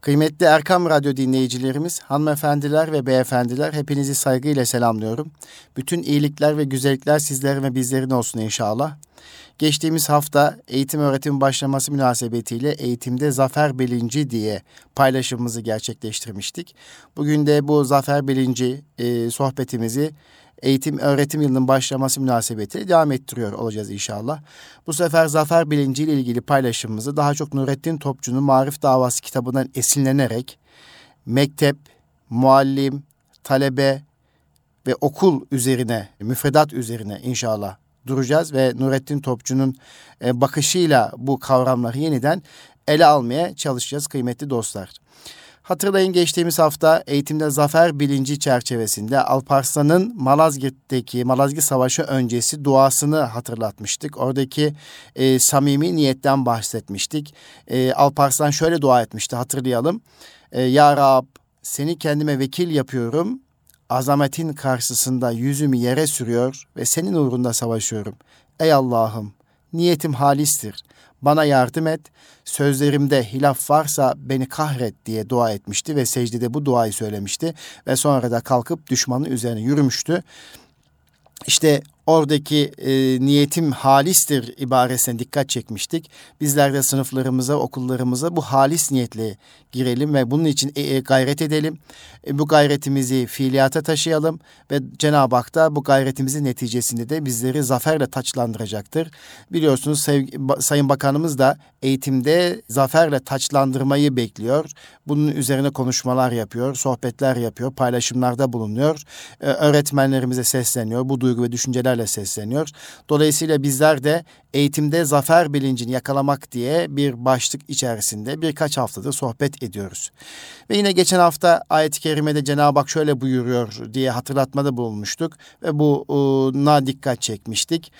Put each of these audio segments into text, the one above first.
Kıymetli Erkam Radyo dinleyicilerimiz, hanımefendiler ve beyefendiler hepinizi saygıyla selamlıyorum. Bütün iyilikler ve güzellikler sizlerin ve bizlerin olsun inşallah. Geçtiğimiz hafta eğitim öğretim başlaması münasebetiyle eğitimde zafer bilinci diye paylaşımımızı gerçekleştirmiştik. Bugün de bu zafer bilinci e, sohbetimizi eğitim öğretim yılının başlaması münasebetiyle devam ettiriyor olacağız inşallah. Bu sefer zafer bilinciyle ilgili paylaşımımızı daha çok Nurettin Topçu'nun Marif Davası kitabından esinlenerek mektep, muallim, talebe ve okul üzerine, müfredat üzerine inşallah duracağız ve Nurettin Topçu'nun e, bakışıyla bu kavramları yeniden ele almaya çalışacağız kıymetli dostlar. Hatırlayın geçtiğimiz hafta eğitimde zafer bilinci çerçevesinde Alparslan'ın Malazgirt'teki Malazgirt Savaşı öncesi duasını hatırlatmıştık. Oradaki e, samimi niyetten bahsetmiştik. E, Alparslan şöyle dua etmişti hatırlayalım. E, ya Rab seni kendime vekil yapıyorum. Azametin karşısında yüzümü yere sürüyor ve senin uğrunda savaşıyorum. Ey Allah'ım niyetim halistir. Bana yardım et. Sözlerimde hilaf varsa beni kahret diye dua etmişti ve secdede bu duayı söylemişti ve sonra da kalkıp düşmanın üzerine yürümüştü. İşte oradaki e, niyetim halistir ibaresine dikkat çekmiştik. Bizler de sınıflarımıza, okullarımıza bu halis niyetle girelim ve bunun için e, e, gayret edelim. E, bu gayretimizi fiiliyata taşıyalım ve Cenab-ı Hak da bu gayretimizin neticesinde de bizleri zaferle taçlandıracaktır. Biliyorsunuz sevgi, Sayın Bakanımız da eğitimde zaferle taçlandırmayı bekliyor. Bunun üzerine konuşmalar yapıyor, sohbetler yapıyor, paylaşımlarda bulunuyor. E, öğretmenlerimize sesleniyor. Bu duygu ve düşüncelerle sesleniyor. Dolayısıyla bizler de eğitimde zafer bilincini yakalamak diye bir başlık içerisinde birkaç haftadır sohbet ediyoruz. Ve yine geçen hafta ayet-i kerimede Cenab-ı Hak şöyle buyuruyor diye hatırlatmada bulunmuştuk ve buna dikkat çekmiştik.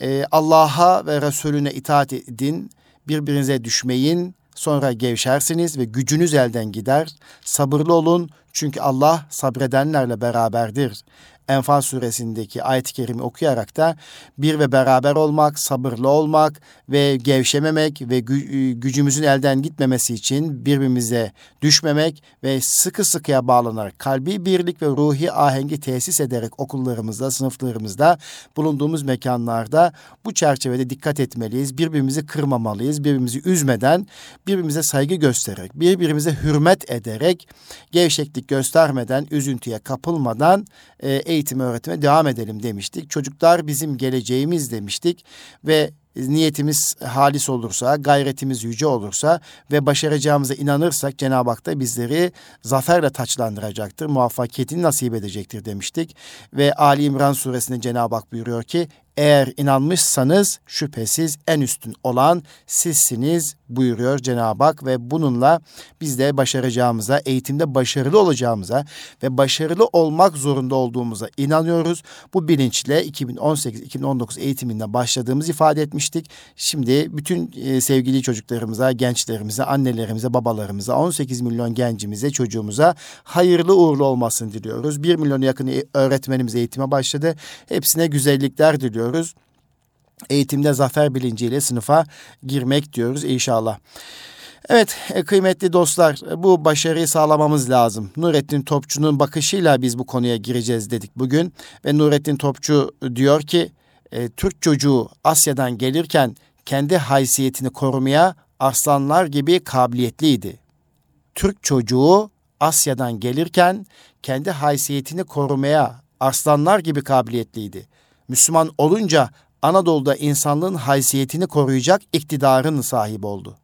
Ee, Allah'a ve Resulüne itaat edin, birbirinize düşmeyin, sonra gevşersiniz ve gücünüz elden gider. Sabırlı olun çünkü Allah sabredenlerle beraberdir. Enfal suresindeki ayet-i kerimi okuyarak da bir ve beraber olmak, sabırlı olmak ve gevşememek ve gü- gücümüzün elden gitmemesi için birbirimize düşmemek ve sıkı sıkıya bağlanarak kalbi birlik ve ruhi ahengi tesis ederek okullarımızda, sınıflarımızda, bulunduğumuz mekanlarda bu çerçevede dikkat etmeliyiz. Birbirimizi kırmamalıyız, birbirimizi üzmeden, birbirimize saygı göstererek, birbirimize hürmet ederek, gevşeklik göstermeden, üzüntüye kapılmadan e, eğitim öğretime devam edelim demiştik. Çocuklar bizim geleceğimiz demiştik ve niyetimiz halis olursa, gayretimiz yüce olursa ve başaracağımıza inanırsak Cenab-ı Hak da bizleri zaferle taçlandıracaktır, muvaffakiyetini nasip edecektir demiştik. Ve Ali İmran suresinde Cenab-ı Hak buyuruyor ki eğer inanmışsanız şüphesiz en üstün olan sizsiniz buyuruyor Cenab-ı Hak ve bununla biz de başaracağımıza, eğitimde başarılı olacağımıza ve başarılı olmak zorunda olduğumuza inanıyoruz. Bu bilinçle 2018-2019 eğitiminde başladığımız ifade etmiştik. Şimdi bütün e, sevgili çocuklarımıza, gençlerimize, annelerimize, babalarımıza, 18 milyon gencimize, çocuğumuza hayırlı uğurlu olmasını diliyoruz. 1 milyon yakın öğretmenimiz eğitime başladı. Hepsine güzellikler diliyoruz eğitimde zafer bilinciyle sınıfa girmek diyoruz inşallah. Evet e, kıymetli dostlar bu başarıyı sağlamamız lazım. Nurettin Topçu'nun bakışıyla biz bu konuya gireceğiz dedik bugün. Ve Nurettin Topçu diyor ki e, Türk çocuğu Asya'dan gelirken kendi haysiyetini korumaya aslanlar gibi kabiliyetliydi. Türk çocuğu Asya'dan gelirken kendi haysiyetini korumaya aslanlar gibi kabiliyetliydi. Müslüman olunca Anadolu'da insanlığın haysiyetini koruyacak iktidarın sahibi oldu.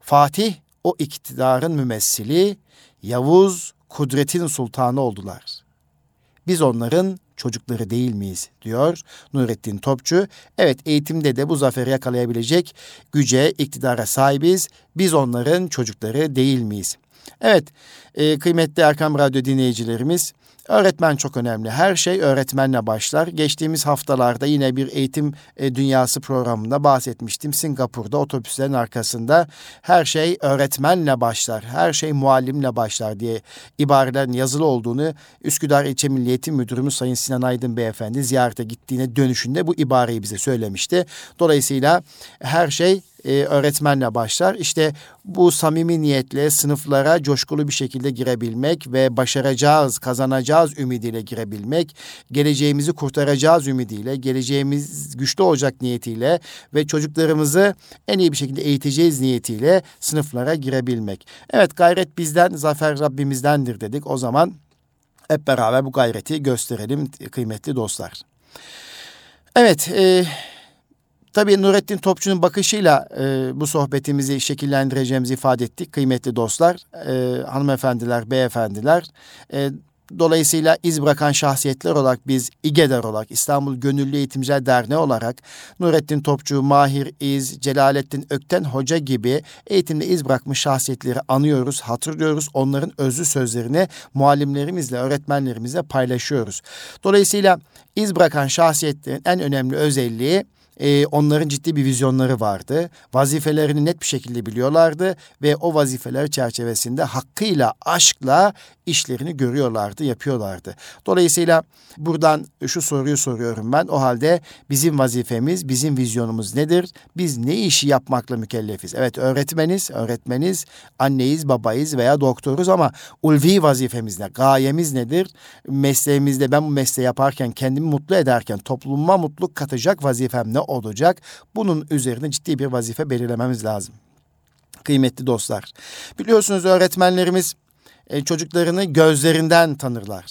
Fatih o iktidarın mümessili, Yavuz kudretin sultanı oldular. Biz onların çocukları değil miyiz diyor Nurettin Topçu. Evet eğitimde de bu zaferi yakalayabilecek güce, iktidara sahibiz. Biz onların çocukları değil miyiz? Evet e, kıymetli Erkam Radyo dinleyicilerimiz Öğretmen çok önemli. Her şey öğretmenle başlar. Geçtiğimiz haftalarda yine bir eğitim e, dünyası programında bahsetmiştim. Singapur'da otobüslerin arkasında her şey öğretmenle başlar. Her şey muallimle başlar diye ibarelerin yazılı olduğunu Üsküdar İlçe Milli Eğitim Müdürümüz Sayın Sinan Aydın Beyefendi ziyarete gittiğine dönüşünde bu ibareyi bize söylemişti. Dolayısıyla her şey e, öğretmenle başlar. İşte bu samimi niyetle sınıflara coşkulu bir şekilde girebilmek ve başaracağız, kazanacağız ümidiyle girebilmek, geleceğimizi kurtaracağız ümidiyle, geleceğimiz güçlü olacak niyetiyle ve çocuklarımızı en iyi bir şekilde eğiteceğiz niyetiyle sınıflara girebilmek. Evet gayret bizden, zafer Rabbimizdendir dedik. O zaman hep beraber bu gayreti gösterelim kıymetli dostlar. Evet, e, tabii Nurettin Topçu'nun bakışıyla e, bu sohbetimizi şekillendireceğimizi ifade ettik kıymetli dostlar, e, hanımefendiler, beyefendiler. E, Dolayısıyla iz bırakan şahsiyetler olarak biz İGEDER olarak İstanbul Gönüllü Eğitimciler Derneği olarak Nurettin Topçu, Mahir İz, Celalettin Ökten Hoca gibi eğitimde iz bırakmış şahsiyetleri anıyoruz, hatırlıyoruz. Onların özlü sözlerini muallimlerimizle, öğretmenlerimizle paylaşıyoruz. Dolayısıyla iz bırakan şahsiyetlerin en önemli özelliği e, onların ciddi bir vizyonları vardı. Vazifelerini net bir şekilde biliyorlardı ve o vazifeler çerçevesinde hakkıyla, aşkla işlerini görüyorlardı, yapıyorlardı. Dolayısıyla buradan şu soruyu soruyorum ben. O halde bizim vazifemiz, bizim vizyonumuz nedir? Biz ne işi yapmakla mükellefiz? Evet öğretmeniz, öğretmeniz, anneyiz, babayız veya doktoruz ama ulvi vazifemiz ne? Gayemiz nedir? Mesleğimizde ben bu mesleği yaparken kendimi mutlu ederken topluma mutluluk katacak vazifem ne olacak? Bunun üzerine ciddi bir vazife belirlememiz lazım. Kıymetli dostlar. Biliyorsunuz öğretmenlerimiz e, çocuklarını gözlerinden tanırlar.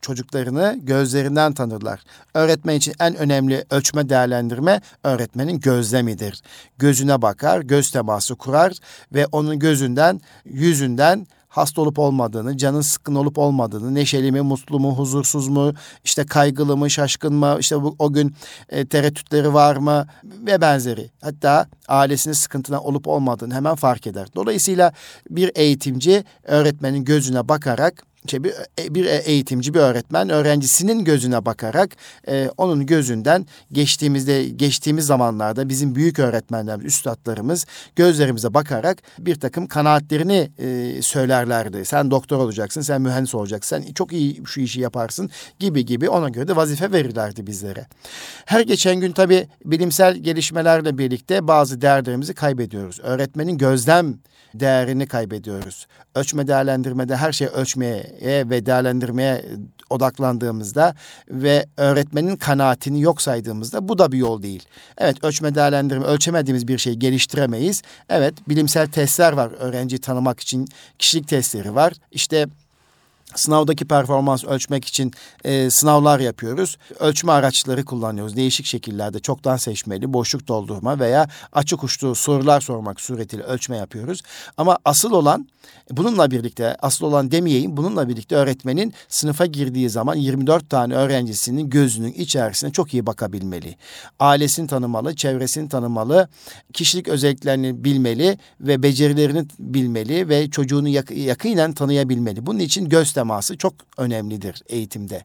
Çocuklarını gözlerinden tanırlar. Öğretmen için en önemli ölçme değerlendirme öğretmenin gözlemidir. Gözüne bakar, göz teması kurar ve onun gözünden, yüzünden hasta olup olmadığını, canın sıkkın olup olmadığını, neşeli mi, mutlu mu, huzursuz mu, işte kaygılı mı, şaşkın mı, işte bu, o gün e, tereddütleri var mı ve benzeri. Hatta ailesinin sıkıntıdan olup olmadığını hemen fark eder. Dolayısıyla bir eğitimci öğretmenin gözüne bakarak şey bir, e, bir eğitimci, bir öğretmen öğrencisinin gözüne bakarak e, onun gözünden geçtiğimizde geçtiğimiz zamanlarda bizim büyük öğretmenlerimiz, üstadlarımız gözlerimize bakarak bir takım kanaatlerini e, söylerlerdi. Sen doktor olacaksın, sen mühendis olacaksın, sen çok iyi şu işi yaparsın gibi gibi ona göre de vazife verirlerdi bizlere. Her geçen gün tabii bilimsel gelişmelerle birlikte bazı değerlerimizi kaybediyoruz. Öğretmenin gözlem değerini kaybediyoruz. Ölçme değerlendirmede her şey ölçmeye ve değerlendirmeye odaklandığımızda ve öğretmenin kanaatini yok saydığımızda bu da bir yol değil. Evet ölçme değerlendirme ölçemediğimiz bir şeyi geliştiremeyiz. Evet bilimsel testler var öğrenciyi tanımak için kişilik testleri var. İşte Sınavdaki performans ölçmek için e, sınavlar yapıyoruz. Ölçme araçları kullanıyoruz. Değişik şekillerde çoktan seçmeli, boşluk doldurma veya açık uçlu sorular sormak suretiyle ölçme yapıyoruz. Ama asıl olan bununla birlikte, asıl olan demeyeyim, bununla birlikte öğretmenin sınıfa girdiği zaman 24 tane öğrencisinin gözünün içerisine çok iyi bakabilmeli. Ailesini tanımalı, çevresini tanımalı, kişilik özelliklerini bilmeli ve becerilerini bilmeli ve çocuğunu yak- yakinen tanıyabilmeli. Bunun için göz teması çok önemlidir eğitimde.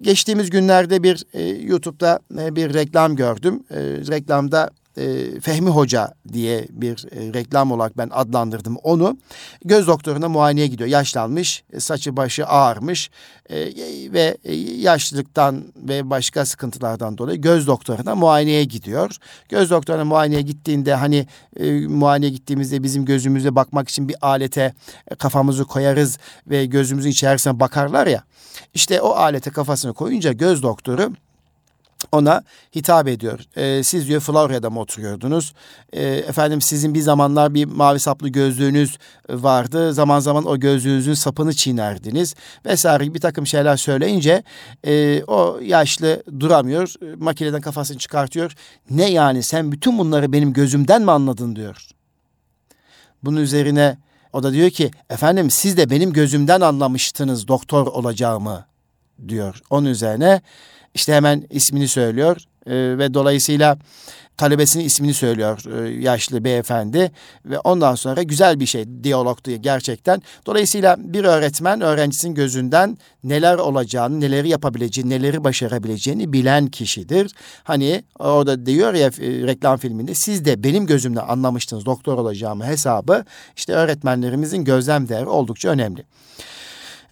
Geçtiğimiz günlerde bir e, YouTube'da e, bir reklam gördüm. E, reklamda e, Fehmi Hoca diye bir e, reklam olarak ben adlandırdım onu. Göz doktoruna muayeneye gidiyor. Yaşlanmış, e, saçı başı ağarmış e, ve e, yaşlılıktan ve başka sıkıntılardan dolayı göz doktoruna muayeneye gidiyor. Göz doktoruna muayeneye gittiğinde hani e, muayeneye gittiğimizde bizim gözümüze bakmak için bir alete e, kafamızı koyarız ve gözümüzün içerisine bakarlar ya. İşte o alete kafasını koyunca göz doktoru ona hitap ediyor. E, siz diyor Florya'da mı oturuyordunuz? E, efendim sizin bir zamanlar bir mavi saplı gözlüğünüz vardı. Zaman zaman o gözlüğünüzün sapını çiğnerdiniz vesaire bir takım şeyler söyleyince e, o yaşlı duramıyor. Makineden kafasını çıkartıyor. Ne yani sen bütün bunları benim gözümden mi anladın diyor. Bunun üzerine o da diyor ki efendim siz de benim gözümden anlamıştınız doktor olacağımı diyor. Onun üzerine işte hemen ismini söylüyor e, ve dolayısıyla talebesinin ismini söylüyor e, yaşlı beyefendi ve ondan sonra güzel bir şey diyalogdu gerçekten. Dolayısıyla bir öğretmen öğrencisinin gözünden neler olacağını, neleri yapabileceğini, neleri başarabileceğini bilen kişidir. Hani orada diyor ya e, reklam filminde siz de benim gözümle anlamıştınız doktor olacağımı hesabı. İşte öğretmenlerimizin gözlem değeri oldukça önemli.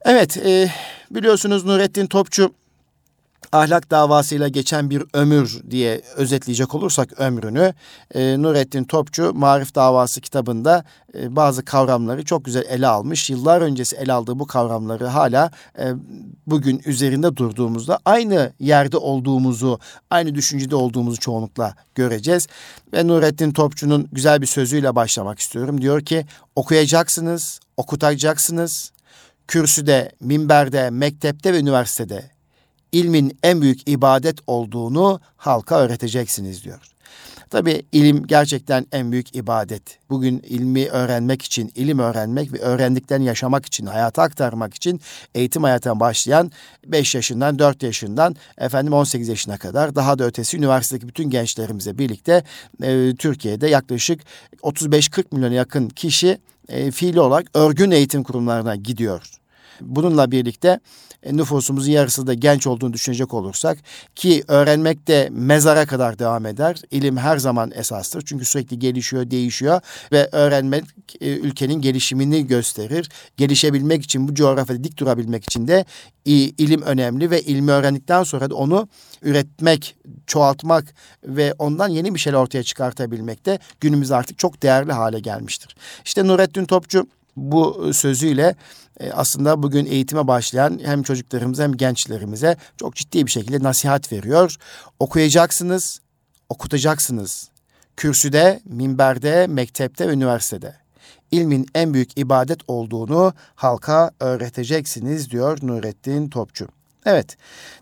Evet e, biliyorsunuz Nurettin Topçu ahlak davasıyla geçen bir ömür diye özetleyecek olursak ömrünü e, Nurettin Topçu Marif Davası kitabında e, bazı kavramları çok güzel ele almış. Yıllar öncesi ele aldığı bu kavramları hala e, bugün üzerinde durduğumuzda aynı yerde olduğumuzu, aynı düşüncede olduğumuzu çoğunlukla göreceğiz. Ve Nurettin Topçu'nun güzel bir sözüyle başlamak istiyorum. Diyor ki okuyacaksınız, okutacaksınız. Kürsüde, minberde, mektepte ve üniversitede ilmin en büyük ibadet olduğunu halka öğreteceksiniz diyor. Tabi ilim gerçekten en büyük ibadet. Bugün ilmi öğrenmek için, ilim öğrenmek ve öğrendiklerini yaşamak için, hayata aktarmak için eğitim hayatına başlayan 5 yaşından 4 yaşından efendim 18 yaşına kadar daha da ötesi üniversitedeki bütün gençlerimize birlikte e, Türkiye'de yaklaşık 35-40 milyona yakın kişi e, fiili olarak örgün eğitim kurumlarına gidiyor. Bununla birlikte e, nüfusumuzun yarısı da genç olduğunu düşünecek olursak ki öğrenmek de mezara kadar devam eder. İlim her zaman esastır. Çünkü sürekli gelişiyor, değişiyor ve öğrenmek e, ülkenin gelişimini gösterir. Gelişebilmek için bu coğrafyada dik durabilmek için de ilim önemli ve ilmi öğrendikten sonra da onu üretmek, çoğaltmak ve ondan yeni bir şeyler ortaya çıkartabilmek de günümüzde artık çok değerli hale gelmiştir. İşte Nurettin Topçu bu sözüyle e, aslında bugün eğitime başlayan hem çocuklarımıza hem gençlerimize çok ciddi bir şekilde nasihat veriyor. Okuyacaksınız, okutacaksınız. Kürsüde, minberde, mektepte ve üniversitede. İlmin en büyük ibadet olduğunu halka öğreteceksiniz diyor Nurettin Topçu. Evet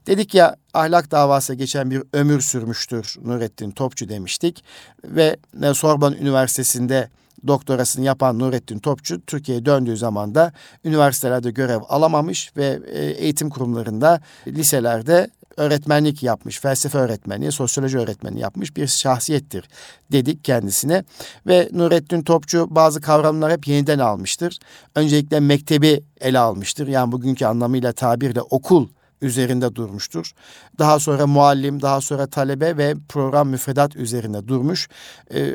dedik ya ahlak davası geçen bir ömür sürmüştür Nurettin Topçu demiştik ve Sorbonne Üniversitesi'nde doktorasını yapan Nurettin Topçu Türkiye'ye döndüğü zaman da üniversitelerde görev alamamış ve e, eğitim kurumlarında liselerde öğretmenlik yapmış, felsefe öğretmeni, sosyoloji öğretmeni yapmış bir şahsiyettir dedik kendisine. Ve Nurettin Topçu bazı kavramları hep yeniden almıştır. Öncelikle mektebi ele almıştır. Yani bugünkü anlamıyla tabirle okul üzerinde durmuştur. Daha sonra muallim, daha sonra talebe ve program müfredat üzerinde durmuş. Ee,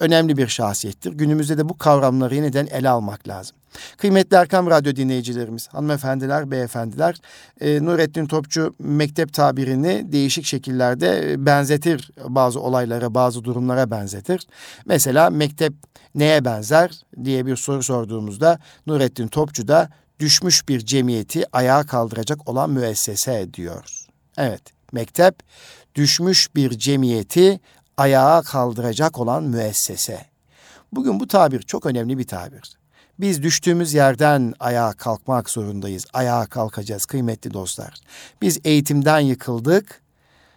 önemli bir şahsiyettir. Günümüzde de bu kavramları yeniden ele almak lazım. Kıymetli Erkam Radyo dinleyicilerimiz, hanımefendiler, beyefendiler, e, Nurettin Topçu mektep tabirini değişik şekillerde benzetir bazı olaylara, bazı durumlara benzetir. Mesela mektep neye benzer diye bir soru sorduğumuzda Nurettin Topçu da düşmüş bir cemiyeti ayağa kaldıracak olan müessese diyor. Evet, mektep düşmüş bir cemiyeti ayağa kaldıracak olan müessese. Bugün bu tabir çok önemli bir tabir. Biz düştüğümüz yerden ayağa kalkmak zorundayız. Ayağa kalkacağız kıymetli dostlar. Biz eğitimden yıkıldık,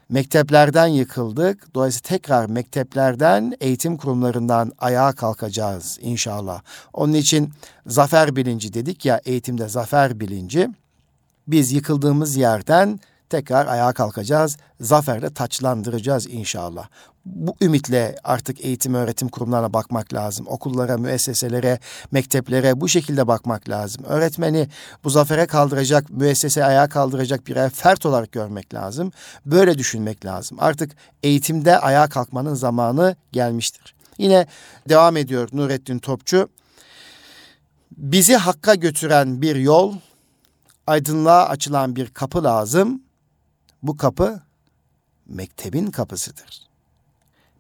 mekteplerden yıkıldık. Dolayısıyla tekrar mekteplerden, eğitim kurumlarından ayağa kalkacağız inşallah. Onun için zafer bilinci dedik ya eğitimde zafer bilinci. Biz yıkıldığımız yerden tekrar ayağa kalkacağız. Zaferle taçlandıracağız inşallah. Bu ümitle artık eğitim öğretim kurumlarına bakmak lazım. Okullara, müesseselere, mekteplere bu şekilde bakmak lazım. Öğretmeni bu zafere kaldıracak, müessese ayağa kaldıracak bir fert olarak görmek lazım. Böyle düşünmek lazım. Artık eğitimde ayağa kalkmanın zamanı gelmiştir. Yine devam ediyor Nurettin Topçu. Bizi hakka götüren bir yol, aydınlığa açılan bir kapı lazım. Bu kapı mektebin kapısıdır.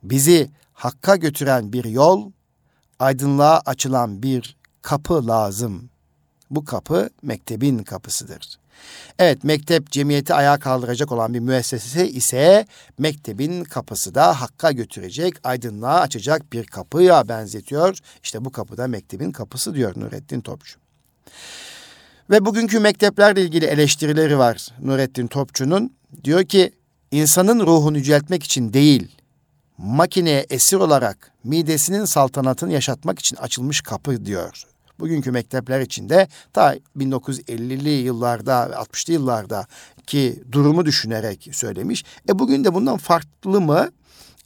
Bizi hakka götüren bir yol, aydınlığa açılan bir kapı lazım. Bu kapı mektebin kapısıdır. Evet mektep cemiyeti ayağa kaldıracak olan bir müessese ise mektebin kapısı da hakka götürecek, aydınlığa açacak bir kapıya benzetiyor. İşte bu kapı da mektebin kapısı diyor Nurettin Topçu. Ve bugünkü mekteplerle ilgili eleştirileri var Nurettin Topçu'nun. Diyor ki insanın ruhunu yüceltmek için değil, makineye esir olarak midesinin saltanatını yaşatmak için açılmış kapı diyor. Bugünkü mektepler içinde ta 1950'li yıllarda, 60'lı yıllarda ki durumu düşünerek söylemiş. E bugün de bundan farklı mı?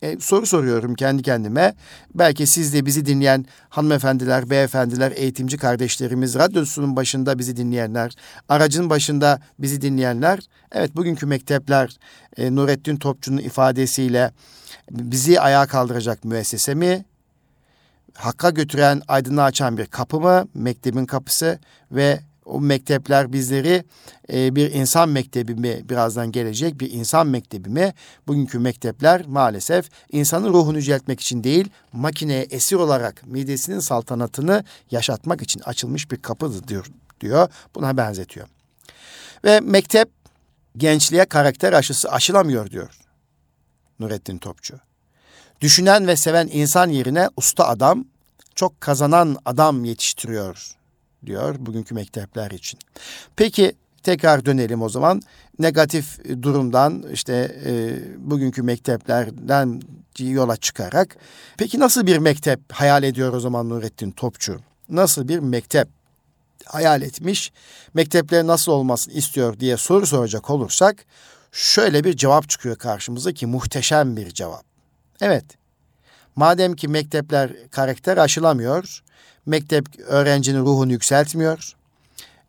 E, soru soruyorum kendi kendime. Belki siz de bizi dinleyen hanımefendiler, beyefendiler, eğitimci kardeşlerimiz, radyosunun başında bizi dinleyenler, aracın başında bizi dinleyenler. Evet bugünkü mektepler e, Nurettin Topçu'nun ifadesiyle bizi ayağa kaldıracak müessese mi? Hakka götüren, aydınlığa açan bir kapı mı? Mektebin kapısı ve o mektepler bizleri e, bir insan mektebi mi birazdan gelecek bir insan mektebi mi? Bugünkü mektepler maalesef insanın ruhunu yüceltmek için değil makineye esir olarak midesinin saltanatını yaşatmak için açılmış bir kapıdır diyor, diyor. Buna benzetiyor. Ve mektep gençliğe karakter aşısı aşılamıyor diyor Nurettin Topçu. Düşünen ve seven insan yerine usta adam, çok kazanan adam yetiştiriyor diyor bugünkü mektepler için. Peki tekrar dönelim o zaman. Negatif durumdan işte e, bugünkü mekteplerden yola çıkarak. Peki nasıl bir mektep hayal ediyor o zaman Nurettin Topçu? Nasıl bir mektep hayal etmiş? Mektepler nasıl olmasını istiyor diye soru soracak olursak şöyle bir cevap çıkıyor karşımıza ki muhteşem bir cevap. Evet. Madem ki mektepler karakter aşılamıyor, mektep öğrencinin ruhunu yükseltmiyor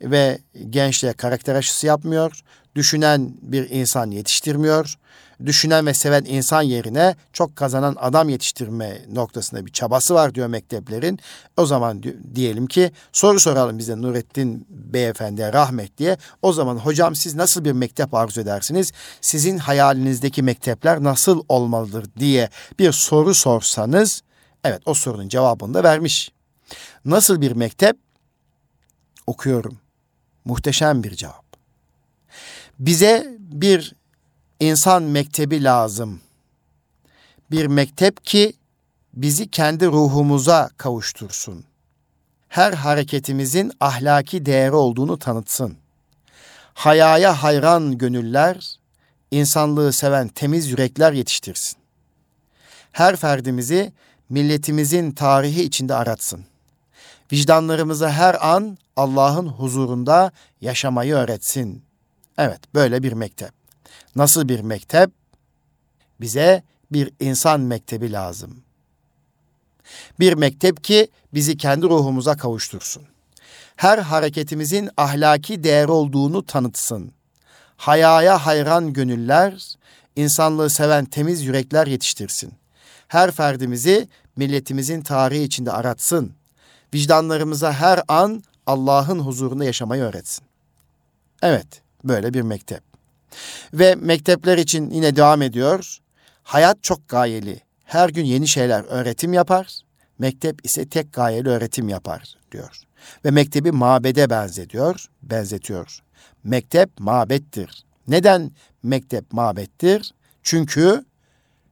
ve gençliğe karakter aşısı yapmıyor, düşünen bir insan yetiştirmiyor, düşünen ve seven insan yerine çok kazanan adam yetiştirme noktasında bir çabası var diyor mekteplerin. O zaman diyelim ki soru soralım bize Nurettin Beyefendi'ye rahmet diye. O zaman hocam siz nasıl bir mektep arzu edersiniz? Sizin hayalinizdeki mektepler nasıl olmalıdır diye bir soru sorsanız evet o sorunun cevabını da vermiş. Nasıl bir mektep? Okuyorum. Muhteşem bir cevap. Bize bir insan mektebi lazım. Bir mektep ki bizi kendi ruhumuza kavuştursun. Her hareketimizin ahlaki değeri olduğunu tanıtsın. Hayaya hayran gönüller, insanlığı seven temiz yürekler yetiştirsin. Her ferdimizi milletimizin tarihi içinde aratsın. Vicdanlarımıza her an Allah'ın huzurunda yaşamayı öğretsin. Evet, böyle bir mektep. Nasıl bir mektep? Bize bir insan mektebi lazım. Bir mektep ki bizi kendi ruhumuza kavuştursun. Her hareketimizin ahlaki değer olduğunu tanıtsın. Hayaya hayran gönüller, insanlığı seven temiz yürekler yetiştirsin. Her ferdimizi milletimizin tarihi içinde aratsın. Vicdanlarımıza her an Allah'ın huzurunda yaşamayı öğretsin. Evet, böyle bir mektep. Ve mektepler için yine devam ediyor. Hayat çok gayeli. Her gün yeni şeyler öğretim yapar. Mektep ise tek gayeli öğretim yapar diyor. Ve mektebi mabede benzetiyor, benzetiyor. Mektep mabettir. Neden mektep mabettir? Çünkü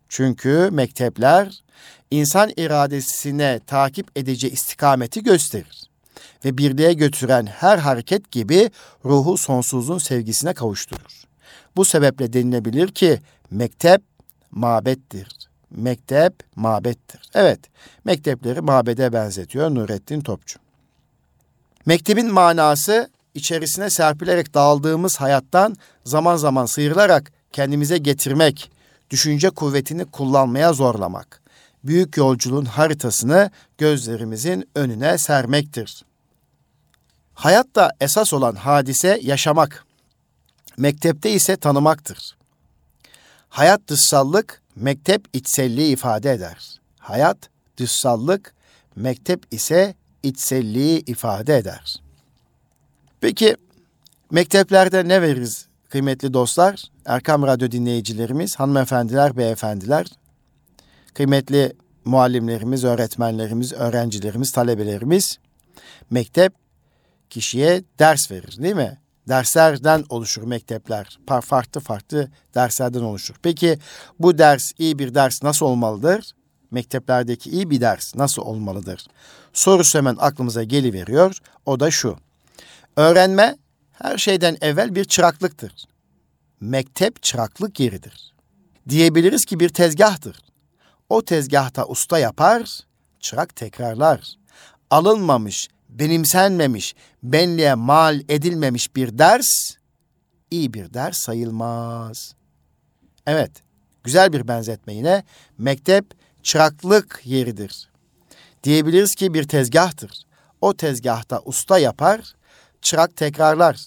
çünkü mektepler insan iradesine takip edeceği istikameti gösterir ve birliğe götüren her hareket gibi ruhu sonsuzluğun sevgisine kavuşturur. Bu sebeple denilebilir ki mektep mabettir. Mektep mabettir. Evet, mektepleri mabede benzetiyor Nurettin Topçu. Mektebin manası içerisine serpilerek dağıldığımız hayattan zaman zaman sıyrılarak kendimize getirmek, düşünce kuvvetini kullanmaya zorlamak. Büyük yolculuğun haritasını gözlerimizin önüne sermektir. Hayatta esas olan hadise yaşamak. Mektepte ise tanımaktır. Hayat dışsallık, mektep içselliği ifade eder. Hayat dışsallık, mektep ise içselliği ifade eder. Peki mekteplerde ne veririz kıymetli dostlar? Erkam Radyo dinleyicilerimiz, hanımefendiler, beyefendiler, kıymetli muallimlerimiz, öğretmenlerimiz, öğrencilerimiz, talebelerimiz mektep kişiye ders verir değil mi? Derslerden oluşur mektepler. Farklı farklı derslerden oluşur. Peki bu ders iyi bir ders nasıl olmalıdır? Mekteplerdeki iyi bir ders nasıl olmalıdır? Sorusu hemen aklımıza geliveriyor. O da şu. Öğrenme her şeyden evvel bir çıraklıktır. Mektep çıraklık yeridir. Diyebiliriz ki bir tezgahtır. O tezgahta usta yapar, çırak tekrarlar. Alınmamış, benimsenmemiş, benliğe mal edilmemiş bir ders iyi bir ders sayılmaz. Evet, güzel bir benzetme yine. Mektep çıraklık yeridir. Diyebiliriz ki bir tezgahtır. O tezgahta usta yapar, çırak tekrarlar.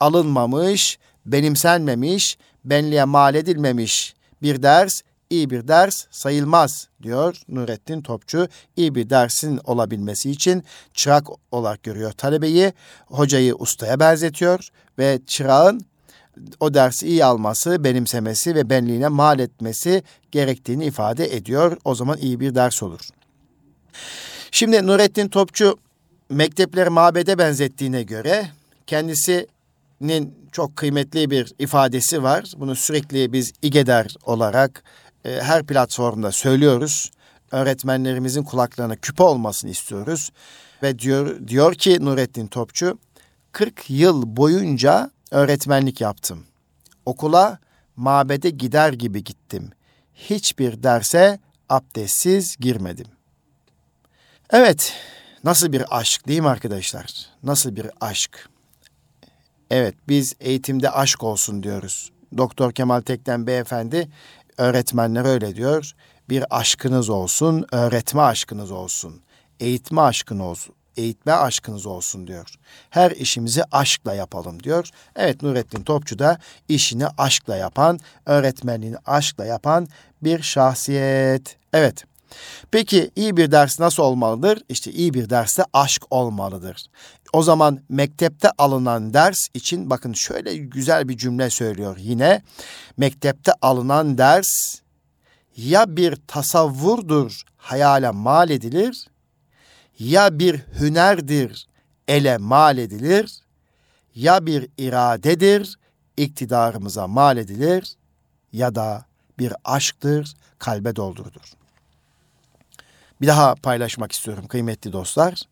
Alınmamış, benimsenmemiş, benliğe mal edilmemiş bir ders iyi bir ders sayılmaz diyor Nurettin Topçu. İyi bir dersin olabilmesi için çırak olarak görüyor talebeyi, hocayı ustaya benzetiyor ve çırağın o dersi iyi alması, benimsemesi ve benliğine mal etmesi gerektiğini ifade ediyor. O zaman iyi bir ders olur. Şimdi Nurettin Topçu mektepleri mabede benzettiğine göre kendisinin çok kıymetli bir ifadesi var. Bunu sürekli biz İGEDER olarak e, her platformda söylüyoruz. Öğretmenlerimizin kulaklarına küpe olmasını istiyoruz. Ve diyor, diyor ki Nurettin Topçu, 40 yıl boyunca öğretmenlik yaptım. Okula mabede gider gibi gittim. Hiçbir derse abdestsiz girmedim. Evet, nasıl bir aşk değil mi arkadaşlar? Nasıl bir aşk? Evet, biz eğitimde aşk olsun diyoruz. Doktor Kemal Tekten beyefendi öğretmenler öyle diyor. Bir aşkınız olsun, öğretme aşkınız olsun, eğitme aşkın olsun, eğitme aşkınız olsun diyor. Her işimizi aşkla yapalım diyor. Evet Nurettin Topçu da işini aşkla yapan, öğretmenliğini aşkla yapan bir şahsiyet. Evet. Peki iyi bir ders nasıl olmalıdır? İşte iyi bir derste aşk olmalıdır. O zaman mektepte alınan ders için bakın şöyle güzel bir cümle söylüyor yine. Mektepte alınan ders ya bir tasavvurdur hayale mal edilir ya bir hünerdir ele mal edilir ya bir iradedir iktidarımıza mal edilir ya da bir aşktır kalbe doldurdur. Bir daha paylaşmak istiyorum kıymetli dostlar.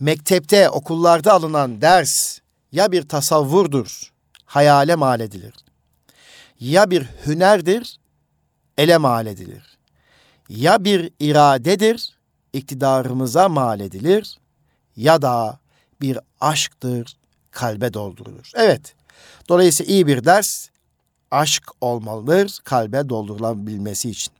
Mektepte, okullarda alınan ders ya bir tasavvurdur, hayale mal edilir. Ya bir hünerdir, ele mal edilir. Ya bir iradedir, iktidarımıza mal edilir. Ya da bir aşktır, kalbe doldurulur. Evet, dolayısıyla iyi bir ders aşk olmalıdır kalbe doldurulabilmesi için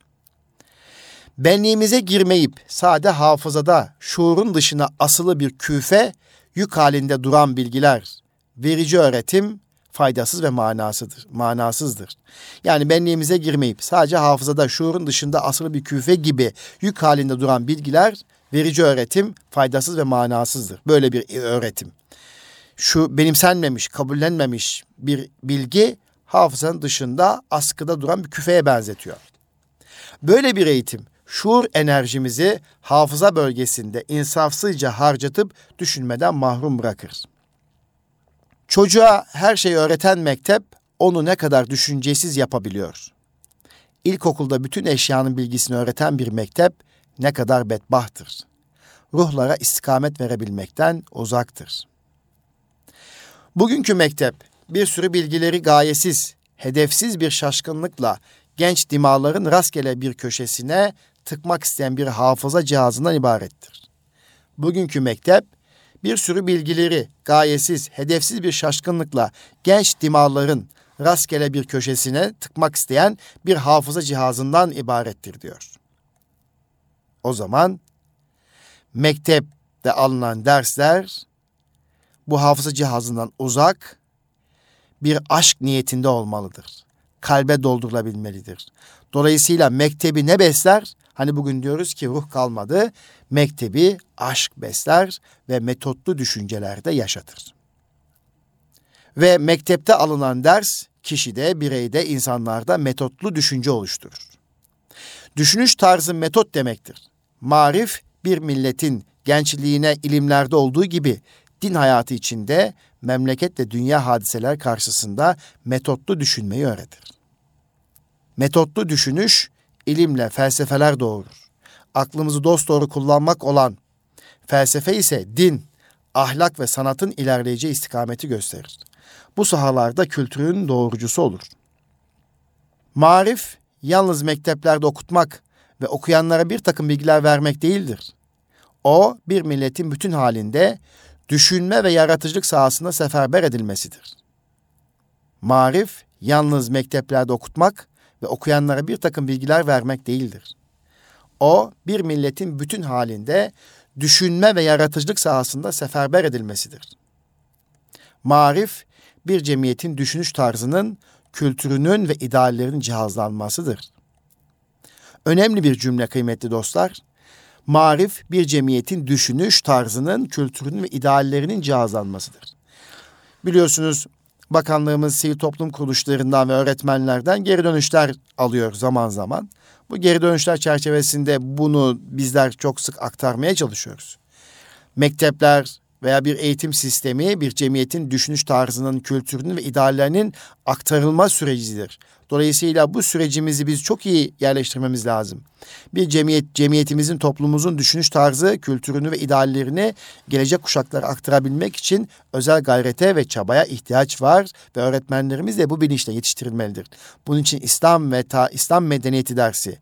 benliğimize girmeyip sade hafızada şuurun dışına asılı bir küfe, yük halinde duran bilgiler, verici öğretim faydasız ve manasıdır, manasızdır. Yani benliğimize girmeyip sadece hafızada şuurun dışında asılı bir küfe gibi yük halinde duran bilgiler, verici öğretim faydasız ve manasızdır. Böyle bir öğretim. Şu benimsenmemiş, kabullenmemiş bir bilgi hafızanın dışında askıda duran bir küfeye benzetiyor. Böyle bir eğitim şuur enerjimizi hafıza bölgesinde insafsızca harcatıp düşünmeden mahrum bırakır. Çocuğa her şeyi öğreten mektep onu ne kadar düşüncesiz yapabiliyor. İlkokulda bütün eşyanın bilgisini öğreten bir mektep ne kadar bedbahtır. Ruhlara istikamet verebilmekten uzaktır. Bugünkü mektep bir sürü bilgileri gayesiz, hedefsiz bir şaşkınlıkla genç dimaların rastgele bir köşesine tıkmak isteyen bir hafıza cihazından ibarettir. Bugünkü mektep bir sürü bilgileri gayesiz, hedefsiz bir şaşkınlıkla genç dimarların rastgele bir köşesine tıkmak isteyen bir hafıza cihazından ibarettir diyor. O zaman mektepte alınan dersler bu hafıza cihazından uzak bir aşk niyetinde olmalıdır. Kalbe doldurulabilmelidir. Dolayısıyla mektebi ne besler? Hani bugün diyoruz ki ruh kalmadı. Mektebi aşk besler ve metotlu düşüncelerde yaşatır. Ve mektepte alınan ders kişide, bireyde, insanlarda metotlu düşünce oluşturur. Düşünüş tarzı metot demektir. Marif bir milletin gençliğine ilimlerde olduğu gibi din hayatı içinde memleket ve dünya hadiseler karşısında metotlu düşünmeyi öğretir. Metotlu düşünüş ilimle felsefeler doğurur. Aklımızı dosdoğru kullanmak olan felsefe ise din, ahlak ve sanatın ilerleyeceği istikameti gösterir. Bu sahalarda kültürün doğurucusu olur. Marif, yalnız mekteplerde okutmak ve okuyanlara bir takım bilgiler vermek değildir. O, bir milletin bütün halinde düşünme ve yaratıcılık sahasında seferber edilmesidir. Marif, yalnız mekteplerde okutmak ve okuyanlara bir takım bilgiler vermek değildir. O bir milletin bütün halinde düşünme ve yaratıcılık sahasında seferber edilmesidir. Marif bir cemiyetin düşünüş tarzının, kültürünün ve ideallerinin cihazlanmasıdır. Önemli bir cümle kıymetli dostlar. Marif bir cemiyetin düşünüş tarzının, kültürünün ve ideallerinin cihazlanmasıdır. Biliyorsunuz bakanlığımız sivil toplum kuruluşlarından ve öğretmenlerden geri dönüşler alıyor zaman zaman. Bu geri dönüşler çerçevesinde bunu bizler çok sık aktarmaya çalışıyoruz. Mektepler veya bir eğitim sistemi bir cemiyetin düşünüş tarzının, kültürünün ve ideallerinin aktarılma sürecidir. Dolayısıyla bu sürecimizi biz çok iyi yerleştirmemiz lazım. Bir cemiyet, cemiyetimizin, toplumumuzun düşünüş tarzı, kültürünü ve ideallerini gelecek kuşaklara aktarabilmek için özel gayrete ve çabaya ihtiyaç var ve öğretmenlerimiz de bu bilinçle yetiştirilmelidir. Bunun için İslam ve ta, İslam medeniyeti dersi,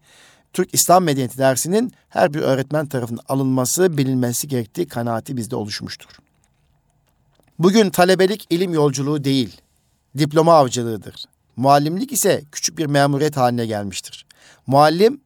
Türk İslam Medeniyeti dersinin her bir öğretmen tarafından alınması, bilinmesi gerektiği kanaati bizde oluşmuştur. Bugün talebelik ilim yolculuğu değil, diploma avcılığıdır. Muallimlik ise küçük bir memuriyet haline gelmiştir. Muallim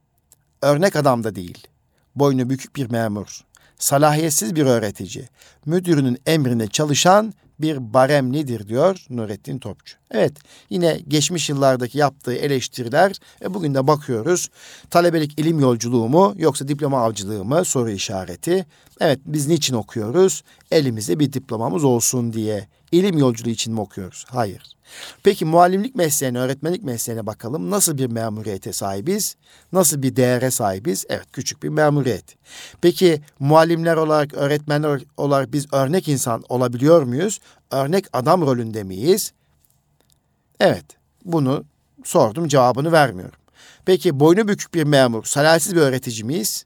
örnek adam da değil. Boynu bükük bir memur, salahiyetsiz bir öğretici, müdürünün emrinde çalışan bir baremlidir diyor Nurettin Topçu. Evet yine geçmiş yıllardaki yaptığı eleştiriler ve bugün de bakıyoruz talebelik ilim yolculuğu mu yoksa diploma avcılığı mı soru işareti. Evet biz niçin okuyoruz? Elimizde bir diplomamız olsun diye. İlim yolculuğu için mi okuyoruz? Hayır. Peki muallimlik mesleğine, öğretmenlik mesleğine bakalım. Nasıl bir memuriyete sahibiz? Nasıl bir değere sahibiz? Evet, küçük bir memuriyet. Peki muallimler olarak, öğretmenler olarak biz örnek insan olabiliyor muyuz? Örnek adam rolünde miyiz? Evet, bunu sordum, cevabını vermiyorum. Peki boynu bükük bir memur, salalsiz bir öğretici miyiz?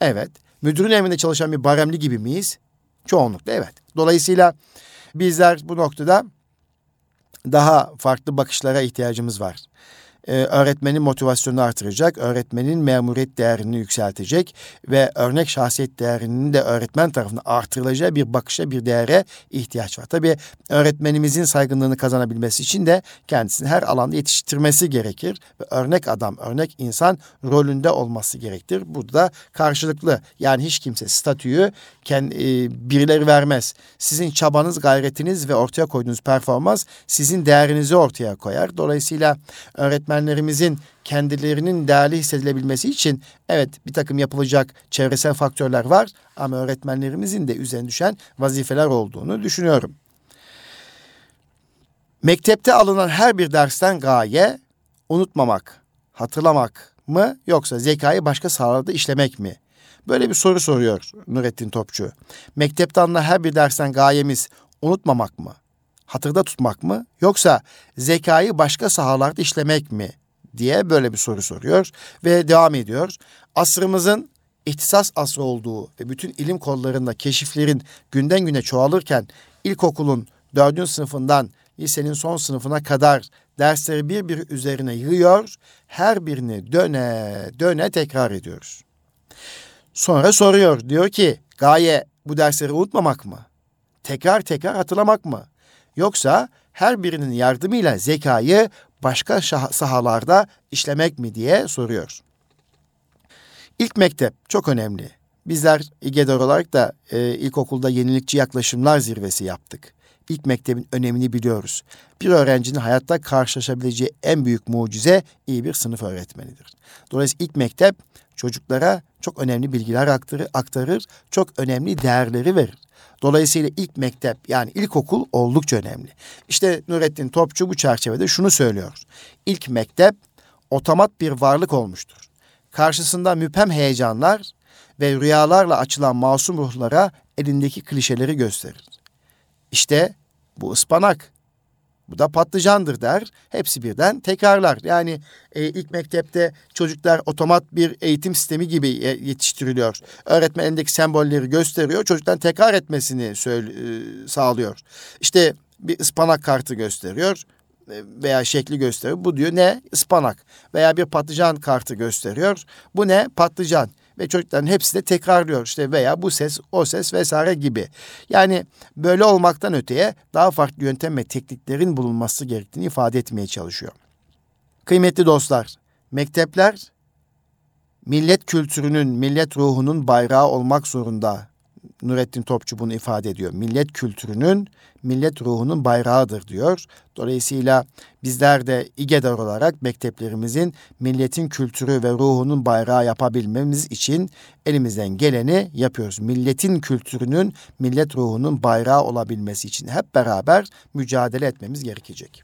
Evet. Müdürün emrinde çalışan bir baremli gibi miyiz? Çoğunlukla evet. Dolayısıyla bizler bu noktada daha farklı bakışlara ihtiyacımız var e, öğretmenin motivasyonunu artıracak, öğretmenin memuriyet değerini yükseltecek ve örnek şahsiyet değerinin de öğretmen tarafından artırılacağı bir bakışa, bir değere ihtiyaç var. Tabii öğretmenimizin saygınlığını kazanabilmesi için de kendisini her alanda yetiştirmesi gerekir ve örnek adam, örnek insan rolünde olması gerektir. Burada karşılıklı yani hiç kimse statüyü kendi, e, birileri vermez. Sizin çabanız, gayretiniz ve ortaya koyduğunuz performans sizin değerinizi ortaya koyar. Dolayısıyla öğretmen öğretmenlerimizin kendilerinin değerli hissedilebilmesi için evet bir takım yapılacak çevresel faktörler var ama öğretmenlerimizin de üzerine düşen vazifeler olduğunu düşünüyorum. Mektepte alınan her bir dersten gaye unutmamak, hatırlamak mı yoksa zekayı başka sahalarda işlemek mi? Böyle bir soru soruyor Nurettin Topçu. Mektepte alınan her bir dersten gayemiz unutmamak mı? Hatırda tutmak mı yoksa zekayı başka sahalarda işlemek mi diye böyle bir soru soruyor ve devam ediyor. Asrımızın ihtisas asrı olduğu ve bütün ilim kollarında keşiflerin günden güne çoğalırken ilkokulun dördüncü sınıfından lisenin son sınıfına kadar dersleri bir bir üzerine yığıyor, her birini döne döne tekrar ediyoruz. Sonra soruyor, diyor ki gaye bu dersleri unutmamak mı? Tekrar tekrar hatırlamak mı? Yoksa her birinin yardımıyla zekayı başka sahalarda işlemek mi diye soruyor. İlk mektep çok önemli. Bizler İGEDOR olarak da e, ilkokulda yenilikçi yaklaşımlar zirvesi yaptık. İlk mektebin önemini biliyoruz. Bir öğrencinin hayatta karşılaşabileceği en büyük mucize iyi bir sınıf öğretmenidir. Dolayısıyla ilk mektep çocuklara çok önemli bilgiler aktarır, aktarır çok önemli değerleri verir. Dolayısıyla ilk mektep yani ilkokul oldukça önemli. İşte Nurettin Topçu bu çerçevede şunu söylüyor. İlk mektep otomat bir varlık olmuştur. Karşısında müphem heyecanlar ve rüyalarla açılan masum ruhlara elindeki klişeleri gösterir. İşte bu ıspanak, bu da patlıcandır der. Hepsi birden tekrarlar. Yani e, ilk mektepte çocuklar otomat bir eğitim sistemi gibi yetiştiriliyor. Öğretmen elindeki sembolleri gösteriyor. Çocuktan tekrar etmesini söyle, e, sağlıyor. İşte bir ıspanak kartı gösteriyor e, veya şekli gösteriyor. Bu diyor ne? Ispanak. Veya bir patlıcan kartı gösteriyor. Bu ne? Patlıcan ve çocukların hepsi de tekrarlıyor işte veya bu ses o ses vesaire gibi. Yani böyle olmaktan öteye daha farklı yöntem ve tekniklerin bulunması gerektiğini ifade etmeye çalışıyor. Kıymetli dostlar, mektepler millet kültürünün, millet ruhunun bayrağı olmak zorunda Nurettin Topçu bunu ifade ediyor. Millet kültürünün, millet ruhunun bayrağıdır diyor. Dolayısıyla bizler de İGEDAR olarak mekteplerimizin milletin kültürü ve ruhunun bayrağı yapabilmemiz için elimizden geleni yapıyoruz. Milletin kültürünün, millet ruhunun bayrağı olabilmesi için hep beraber mücadele etmemiz gerekecek.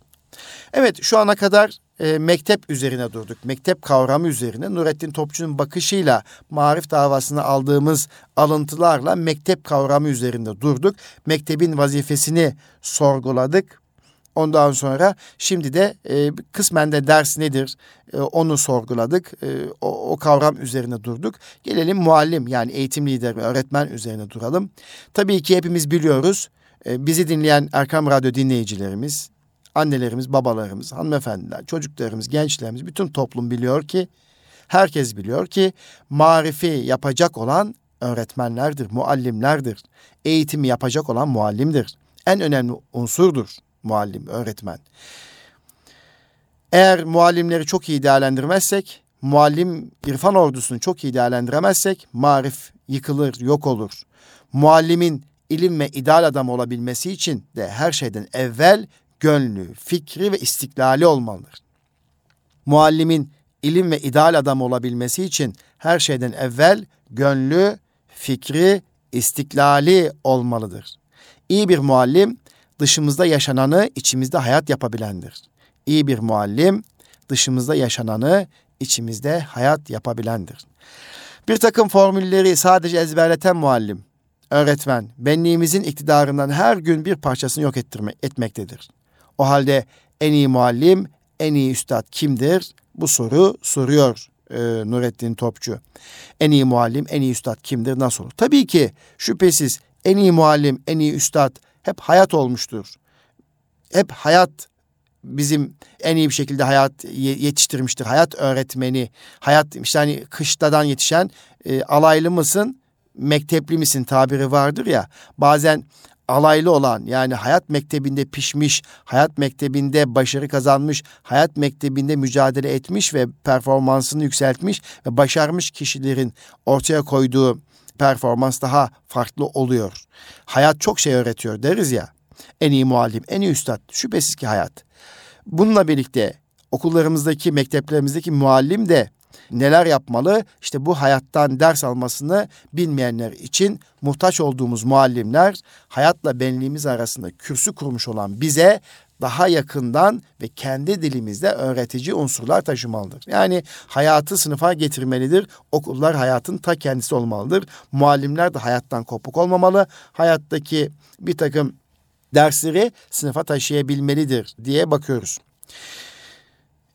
Evet şu ana kadar e, mektep üzerine durduk. Mektep kavramı üzerine Nurettin Topçu'nun bakışıyla marif davasını aldığımız alıntılarla mektep kavramı üzerinde durduk. Mektebin vazifesini sorguladık. Ondan sonra şimdi de e, kısmen de ders nedir e, onu sorguladık. E, o, o kavram üzerine durduk. Gelelim muallim yani eğitim lideri, öğretmen üzerine duralım. Tabii ki hepimiz biliyoruz. E, bizi dinleyen Erkam Radyo dinleyicilerimiz, annelerimiz, babalarımız, hanımefendiler, çocuklarımız, gençlerimiz, bütün toplum biliyor ki, herkes biliyor ki marifi yapacak olan öğretmenlerdir, muallimlerdir. Eğitimi yapacak olan muallimdir. En önemli unsurdur muallim, öğretmen. Eğer muallimleri çok iyi değerlendirmezsek, muallim irfan ordusunu çok iyi değerlendiremezsek marif yıkılır, yok olur. Muallimin ilim ve ideal adam olabilmesi için de her şeyden evvel gönlü, fikri ve istiklali olmalıdır. Muallimin ilim ve ideal adam olabilmesi için her şeyden evvel gönlü, fikri, istiklali olmalıdır. İyi bir muallim dışımızda yaşananı içimizde hayat yapabilendir. İyi bir muallim dışımızda yaşananı içimizde hayat yapabilendir. Bir takım formülleri sadece ezberleten muallim, öğretmen, benliğimizin iktidarından her gün bir parçasını yok ettirme, etmektedir. O halde en iyi muallim, en iyi üstad kimdir? Bu soru soruyor e, Nurettin Topçu. En iyi muallim, en iyi üstad kimdir? Nasıl olur? Tabii ki şüphesiz en iyi muallim, en iyi üstad hep hayat olmuştur. Hep hayat bizim en iyi bir şekilde hayat yetiştirmiştir. Hayat öğretmeni, hayat işte hani kışladan yetişen e, alaylı mısın, mektepli misin tabiri vardır ya. Bazen alaylı olan yani hayat mektebinde pişmiş, hayat mektebinde başarı kazanmış, hayat mektebinde mücadele etmiş ve performansını yükseltmiş ve başarmış kişilerin ortaya koyduğu performans daha farklı oluyor. Hayat çok şey öğretiyor deriz ya. En iyi muallim, en iyi üstad şüphesiz ki hayat. Bununla birlikte okullarımızdaki, mekteplerimizdeki muallim de neler yapmalı? İşte bu hayattan ders almasını bilmeyenler için muhtaç olduğumuz muallimler hayatla benliğimiz arasında kürsü kurmuş olan bize daha yakından ve kendi dilimizde öğretici unsurlar taşımalıdır. Yani hayatı sınıfa getirmelidir. Okullar hayatın ta kendisi olmalıdır. Muallimler de hayattan kopuk olmamalı. Hayattaki bir takım dersleri sınıfa taşıyabilmelidir diye bakıyoruz.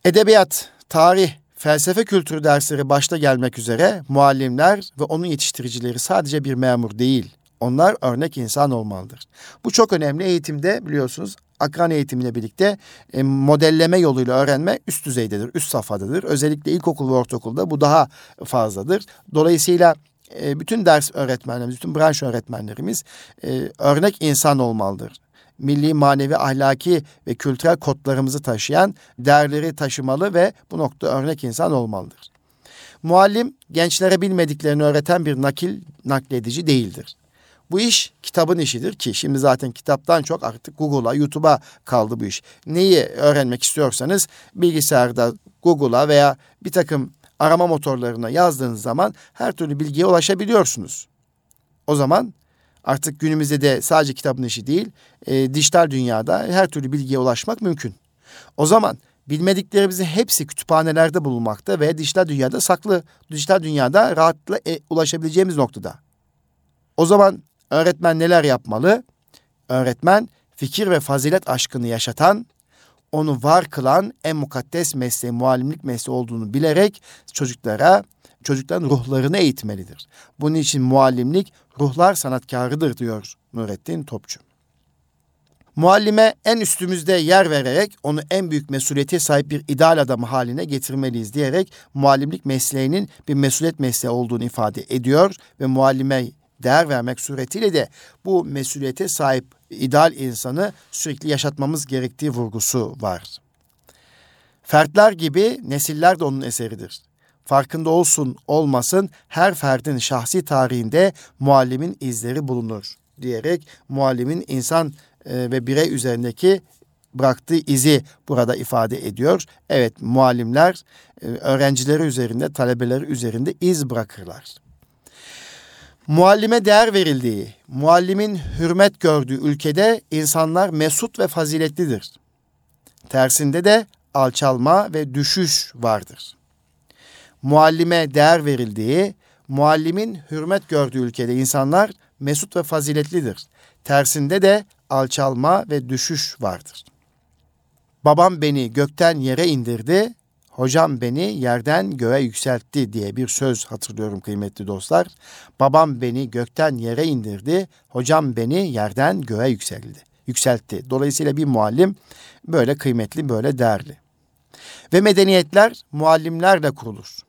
Edebiyat, tarih, felsefe kültürü dersleri başta gelmek üzere muallimler ve onun yetiştiricileri sadece bir memur değil. Onlar örnek insan olmalıdır. Bu çok önemli. Eğitimde biliyorsunuz akran eğitimiyle birlikte e, modelleme yoluyla öğrenme üst düzeydedir, üst safhadadır. Özellikle ilkokul ve ortaokulda bu daha fazladır. Dolayısıyla e, bütün ders öğretmenlerimiz, bütün branş öğretmenlerimiz e, örnek insan olmalıdır milli, manevi, ahlaki ve kültürel kodlarımızı taşıyan değerleri taşımalı ve bu nokta örnek insan olmalıdır. Muallim gençlere bilmediklerini öğreten bir nakil nakledici değildir. Bu iş kitabın işidir ki şimdi zaten kitaptan çok artık Google'a, YouTube'a kaldı bu iş. Neyi öğrenmek istiyorsanız bilgisayarda Google'a veya bir takım arama motorlarına yazdığınız zaman her türlü bilgiye ulaşabiliyorsunuz. O zaman Artık günümüzde de sadece kitabın işi değil, e, dijital dünyada her türlü bilgiye ulaşmak mümkün. O zaman bilmediklerimizin hepsi kütüphanelerde bulunmakta ve dijital dünyada saklı, dijital dünyada rahatlıkla e, ulaşabileceğimiz noktada. O zaman öğretmen neler yapmalı? Öğretmen fikir ve fazilet aşkını yaşatan, onu var kılan en mukaddes mesleği, muallimlik mesleği olduğunu bilerek çocuklara çocukların ruhlarını eğitmelidir. Bunun için muallimlik ruhlar sanatkarıdır diyor Nurettin Topçu. Muallime en üstümüzde yer vererek onu en büyük mesuliyete sahip bir ideal adamı haline getirmeliyiz diyerek muallimlik mesleğinin bir mesuliyet mesleği olduğunu ifade ediyor ve muallime değer vermek suretiyle de bu mesuliyete sahip ideal insanı sürekli yaşatmamız gerektiği vurgusu var. Fertler gibi nesiller de onun eseridir. Farkında olsun olmasın her ferdin şahsi tarihinde muallimin izleri bulunur diyerek muallimin insan e, ve birey üzerindeki bıraktığı izi burada ifade ediyor. Evet muallimler e, öğrencileri üzerinde, talebeleri üzerinde iz bırakırlar. Muallime değer verildiği, muallimin hürmet gördüğü ülkede insanlar mesut ve faziletlidir. Tersinde de alçalma ve düşüş vardır. Muallime değer verildiği, muallimin hürmet gördüğü ülkede insanlar mesut ve faziletlidir. Tersinde de alçalma ve düşüş vardır. Babam beni gökten yere indirdi, hocam beni yerden göğe yükseltti diye bir söz hatırlıyorum kıymetli dostlar. Babam beni gökten yere indirdi, hocam beni yerden göğe yükseldi, yükseltti. Dolayısıyla bir muallim böyle kıymetli, böyle değerli. Ve medeniyetler muallimlerle kurulur.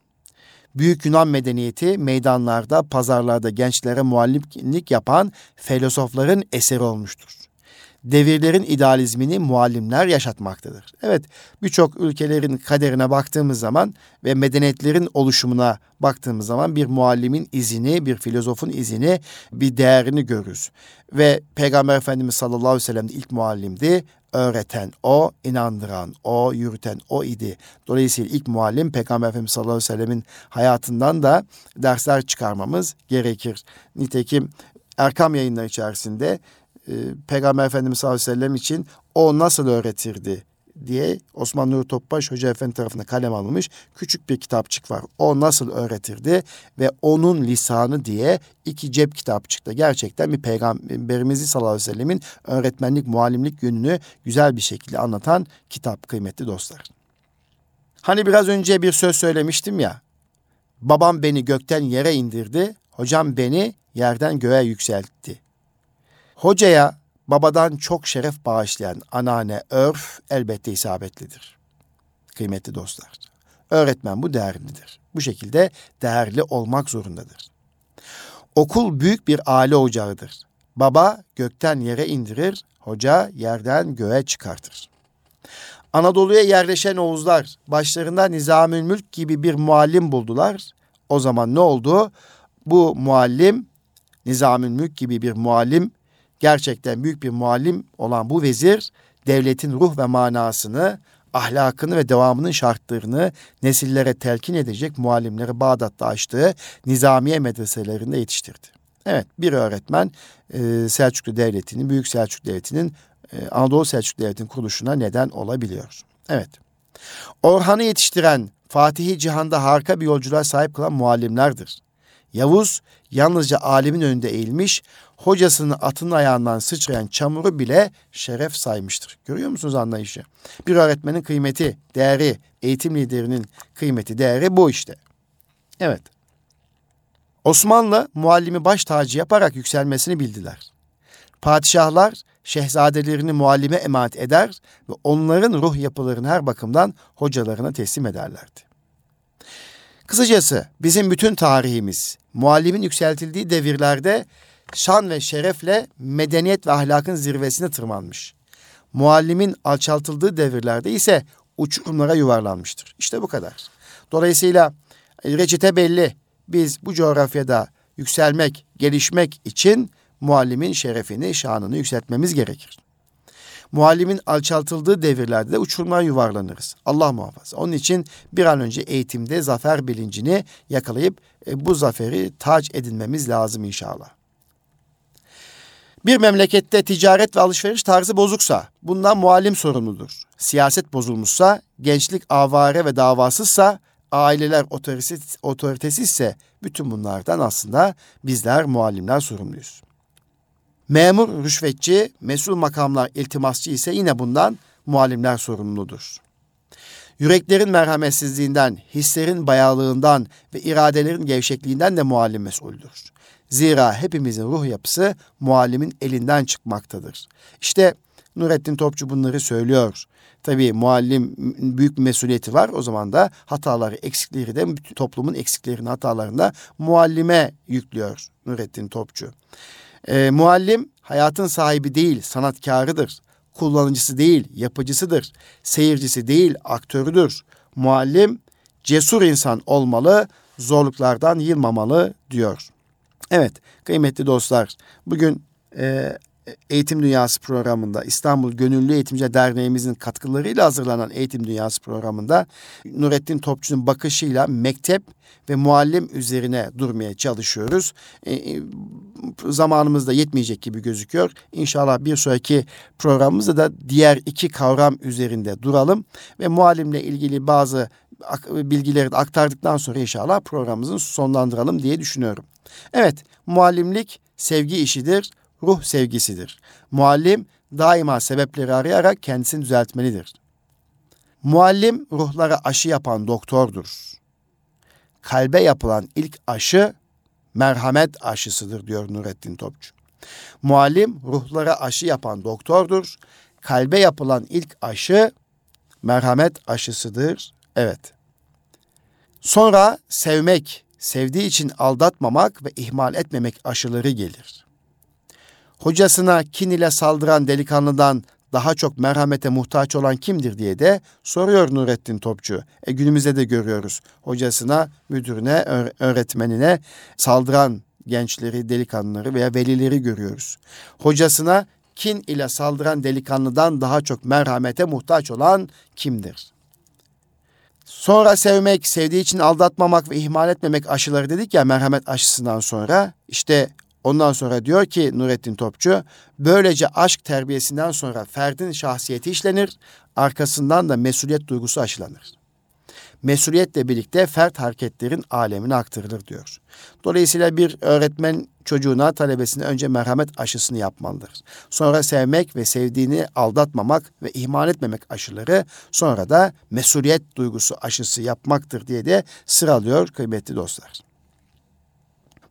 Büyük Yunan medeniyeti meydanlarda, pazarlarda gençlere muallimlik yapan filozofların eseri olmuştur devirlerin idealizmini muallimler yaşatmaktadır. Evet birçok ülkelerin kaderine baktığımız zaman ve medeniyetlerin oluşumuna baktığımız zaman bir muallimin izini, bir filozofun izini, bir değerini görürüz. Ve Peygamber Efendimiz sallallahu aleyhi ve sellem de ilk muallimdi. Öğreten o, inandıran o, yürüten o idi. Dolayısıyla ilk muallim Peygamber Efendimiz sallallahu aleyhi ve sellemin hayatından da dersler çıkarmamız gerekir. Nitekim Erkam yayınları içerisinde e, Peygamber Efendimiz sallallahu aleyhi ve sellem için o nasıl öğretirdi diye Osman Nuri Topbaş Hoca Efendi tarafından kalem alınmış küçük bir kitapçık var. O nasıl öğretirdi ve onun lisanı diye iki cep kitapçıkta gerçekten bir peygamberimizi sallallahu aleyhi ve sellemin öğretmenlik, muallimlik yönünü güzel bir şekilde anlatan kitap kıymetli dostlar. Hani biraz önce bir söz söylemiştim ya. Babam beni gökten yere indirdi, hocam beni yerden göğe yükseltti. Hocaya babadan çok şeref bağışlayan anane örf elbette isabetlidir. Kıymetli dostlar. Öğretmen bu değerlidir. Bu şekilde değerli olmak zorundadır. Okul büyük bir aile ocağıdır. Baba gökten yere indirir, hoca yerden göğe çıkartır. Anadolu'ya yerleşen Oğuzlar başlarında Nizamül Mülk gibi bir muallim buldular. O zaman ne oldu? Bu muallim Nizamül Mülk gibi bir muallim gerçekten büyük bir muallim olan bu vezir devletin ruh ve manasını, ahlakını ve devamının şartlarını nesillere telkin edecek muallimleri Bağdat'ta açtığı nizamiye medreselerinde yetiştirdi. Evet bir öğretmen e, Selçuklu Devleti'nin, Büyük Selçuklu Devleti'nin, e, Anadolu Selçuklu Devleti'nin kuruluşuna neden olabiliyor. Evet. Orhan'ı yetiştiren Fatihi Cihan'da harika bir yolculuğa sahip kılan muallimlerdir. Yavuz yalnızca alimin önünde eğilmiş, hocasının atının ayağından sıçrayan çamuru bile şeref saymıştır. Görüyor musunuz anlayışı? Bir öğretmenin kıymeti, değeri, eğitim liderinin kıymeti, değeri bu işte. Evet. Osmanlı muallimi baş tacı yaparak yükselmesini bildiler. Padişahlar şehzadelerini muallime emanet eder ve onların ruh yapılarını her bakımdan hocalarına teslim ederlerdi. Kısacası bizim bütün tarihimiz muallimin yükseltildiği devirlerde şan ve şerefle medeniyet ve ahlakın zirvesine tırmanmış. Muallimin alçaltıldığı devirlerde ise uçurumlara yuvarlanmıştır. İşte bu kadar. Dolayısıyla reçete belli. Biz bu coğrafyada yükselmek, gelişmek için muallimin şerefini, şanını yükseltmemiz gerekir. Muallimin alçaltıldığı devirlerde de uçurumlara yuvarlanırız. Allah muhafaza. Onun için bir an önce eğitimde zafer bilincini yakalayıp e, bu zaferi tac edinmemiz lazım inşallah. Bir memlekette ticaret ve alışveriş tarzı bozuksa bundan muallim sorumludur. Siyaset bozulmuşsa, gençlik avare ve davasızsa, aileler otoritesiz, otoritesizse bütün bunlardan aslında bizler muallimler sorumluyuz. Memur rüşvetçi, mesul makamlar iltimasçı ise yine bundan muallimler sorumludur. Yüreklerin merhametsizliğinden, hislerin bayağılığından ve iradelerin gevşekliğinden de muallim mesuldür. Zira hepimizin ruh yapısı muallimin elinden çıkmaktadır. İşte Nurettin Topçu bunları söylüyor. Tabii muallim büyük bir mesuliyeti var. O zaman da hataları, eksikleri de toplumun eksiklerini, hatalarını da muallime yüklüyor Nurettin Topçu. E, muallim hayatın sahibi değil, sanatkarıdır. Kullanıcısı değil, yapıcısıdır. Seyircisi değil, aktörüdür. Muallim cesur insan olmalı, zorluklardan yılmamalı diyor. Evet kıymetli dostlar bugün e, Eğitim Dünyası programında İstanbul Gönüllü Eğitimci Derneğimizin katkılarıyla hazırlanan Eğitim Dünyası programında Nurettin Topçu'nun bakışıyla mektep ve muallim üzerine durmaya çalışıyoruz. E, e, zamanımız da yetmeyecek gibi gözüküyor. İnşallah bir sonraki programımızda da diğer iki kavram üzerinde duralım ve muallimle ilgili bazı bilgileri aktardıktan sonra inşallah programımızı sonlandıralım diye düşünüyorum. Evet, muallimlik sevgi işidir ruh sevgisidir. Muallim daima sebepleri arayarak kendisini düzeltmelidir. Muallim ruhlara aşı yapan doktordur. Kalbe yapılan ilk aşı merhamet aşısıdır diyor Nurettin Topçu. Muallim ruhlara aşı yapan doktordur. Kalbe yapılan ilk aşı merhamet aşısıdır. Evet. Sonra sevmek, sevdiği için aldatmamak ve ihmal etmemek aşıları gelir hocasına kin ile saldıran delikanlıdan daha çok merhamete muhtaç olan kimdir diye de soruyor Nurettin Topçu. E günümüzde de görüyoruz. Hocasına, müdürüne, öğretmenine saldıran gençleri, delikanlıları veya velileri görüyoruz. Hocasına kin ile saldıran delikanlıdan daha çok merhamete muhtaç olan kimdir? Sonra sevmek, sevdiği için aldatmamak ve ihmal etmemek aşıları dedik ya merhamet aşısından sonra. işte Ondan sonra diyor ki Nurettin Topçu, böylece aşk terbiyesinden sonra ferdin şahsiyeti işlenir, arkasından da mesuliyet duygusu aşılanır. Mesuliyetle birlikte fert hareketlerin alemine aktarılır diyor. Dolayısıyla bir öğretmen çocuğuna, talebesine önce merhamet aşısını yapmalıdır. Sonra sevmek ve sevdiğini aldatmamak ve ihmal etmemek aşıları, sonra da mesuliyet duygusu aşısı yapmaktır diye de sıralıyor kıymetli dostlar.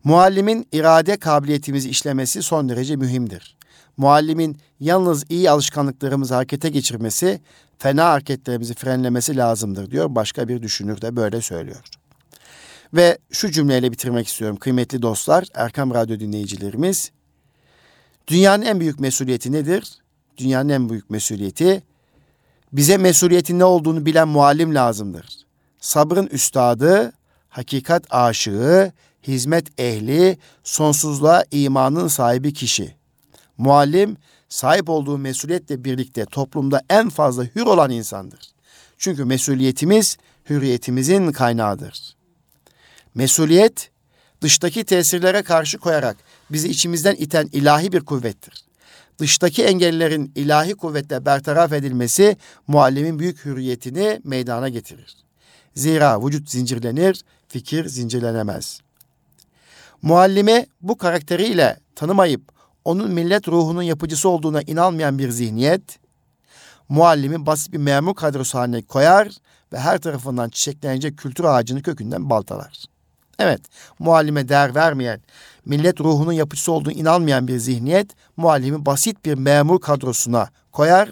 Muallimin irade kabiliyetimizi işlemesi son derece mühimdir. Muallimin yalnız iyi alışkanlıklarımızı harekete geçirmesi, fena hareketlerimizi frenlemesi lazımdır diyor. Başka bir düşünür de böyle söylüyor. Ve şu cümleyle bitirmek istiyorum kıymetli dostlar, Erkam Radyo dinleyicilerimiz. Dünyanın en büyük mesuliyeti nedir? Dünyanın en büyük mesuliyeti bize mesuliyetin ne olduğunu bilen muallim lazımdır. Sabrın üstadı, hakikat aşığı, hizmet ehli, sonsuzluğa imanın sahibi kişi. Muallim, sahip olduğu mesuliyetle birlikte toplumda en fazla hür olan insandır. Çünkü mesuliyetimiz hürriyetimizin kaynağıdır. Mesuliyet, dıştaki tesirlere karşı koyarak bizi içimizden iten ilahi bir kuvvettir. Dıştaki engellerin ilahi kuvvetle bertaraf edilmesi muallimin büyük hürriyetini meydana getirir. Zira vücut zincirlenir, fikir zincirlenemez.'' Muallime bu karakteriyle tanımayıp onun millet ruhunun yapıcısı olduğuna inanmayan bir zihniyet, muallimi basit bir memur kadrosu haline koyar ve her tarafından çiçeklenecek kültür ağacını kökünden baltalar. Evet, muallime değer vermeyen, millet ruhunun yapıcısı olduğunu inanmayan bir zihniyet, muallimi basit bir memur kadrosuna koyar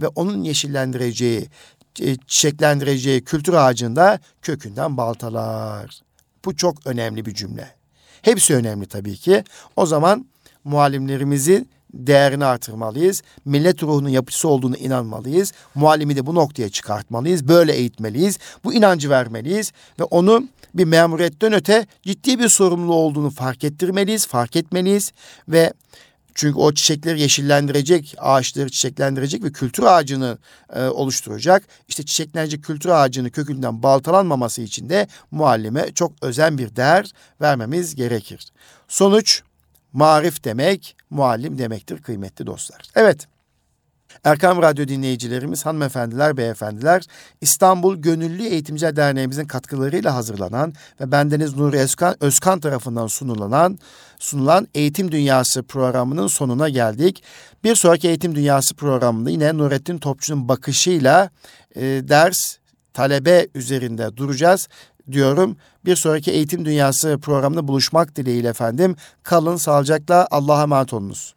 ve onun yeşillendireceği, e, çiçeklendireceği kültür ağacında kökünden baltalar. Bu çok önemli bir cümle. Hepsi önemli tabii ki. O zaman muallimlerimizi değerini artırmalıyız. Millet ruhunun yapısı olduğunu inanmalıyız. Muallimi de bu noktaya çıkartmalıyız. Böyle eğitmeliyiz. Bu inancı vermeliyiz ve onu bir memuriyetten öte ciddi bir sorumlu olduğunu fark ettirmeliyiz, fark etmeliyiz ve çünkü o çiçekleri yeşillendirecek, ağaçları çiçeklendirecek ve kültür ağacını e, oluşturacak. İşte çiçeklenecek kültür ağacını kökünden baltalanmaması için de muallime çok özen bir değer vermemiz gerekir. Sonuç marif demek, muallim demektir kıymetli dostlar. Evet. Erkam Radyo dinleyicilerimiz, hanımefendiler, beyefendiler, İstanbul Gönüllü Eğitimciler Derneğimizin katkılarıyla hazırlanan ve bendeniz Nuri Özkan, Özkan tarafından sunulan, sunulan Eğitim Dünyası programının sonuna geldik. Bir sonraki Eğitim Dünyası programında yine Nurettin Topçu'nun bakışıyla e, ders, talebe üzerinde duracağız diyorum. Bir sonraki Eğitim Dünyası programında buluşmak dileğiyle efendim. Kalın sağlıcakla Allah'a emanet olunuz.